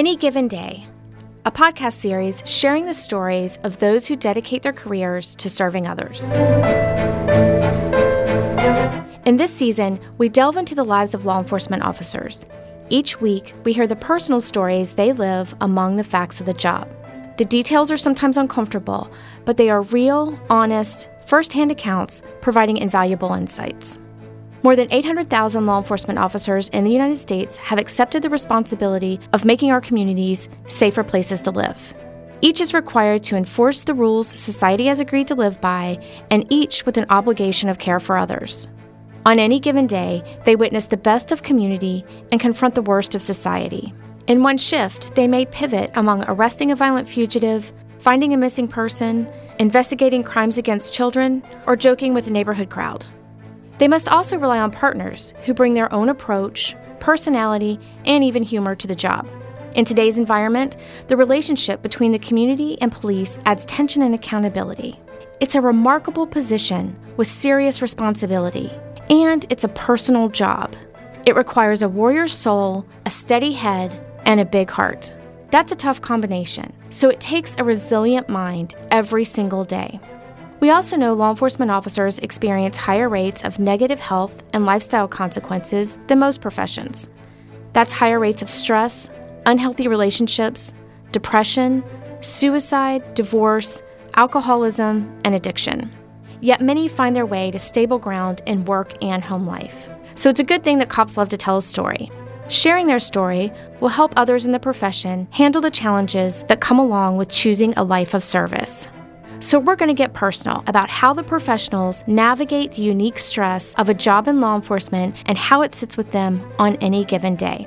Any Given Day, a podcast series sharing the stories of those who dedicate their careers to serving others. In this season, we delve into the lives of law enforcement officers. Each week, we hear the personal stories they live among the facts of the job. The details are sometimes uncomfortable, but they are real, honest, firsthand accounts providing invaluable insights. More than 800,000 law enforcement officers in the United States have accepted the responsibility of making our communities safer places to live. Each is required to enforce the rules society has agreed to live by, and each with an obligation of care for others. On any given day, they witness the best of community and confront the worst of society. In one shift, they may pivot among arresting a violent fugitive, finding a missing person, investigating crimes against children, or joking with a neighborhood crowd. They must also rely on partners who bring their own approach, personality, and even humor to the job. In today's environment, the relationship between the community and police adds tension and accountability. It's a remarkable position with serious responsibility, and it's a personal job. It requires a warrior's soul, a steady head, and a big heart. That's a tough combination, so it takes a resilient mind every single day. We also know law enforcement officers experience higher rates of negative health and lifestyle consequences than most professions. That's higher rates of stress, unhealthy relationships, depression, suicide, divorce, alcoholism, and addiction. Yet many find their way to stable ground in work and home life. So it's a good thing that cops love to tell a story. Sharing their story will help others in the profession handle the challenges that come along with choosing a life of service. So, we're going to get personal about how the professionals navigate the unique stress of a job in law enforcement and how it sits with them on any given day.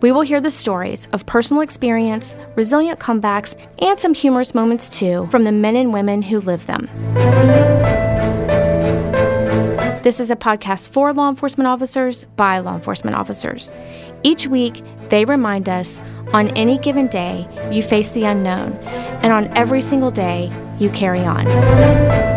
We will hear the stories of personal experience, resilient comebacks, and some humorous moments too from the men and women who live them. This is a podcast for law enforcement officers by law enforcement officers. Each week, they remind us on any given day, you face the unknown, and on every single day, you carry on.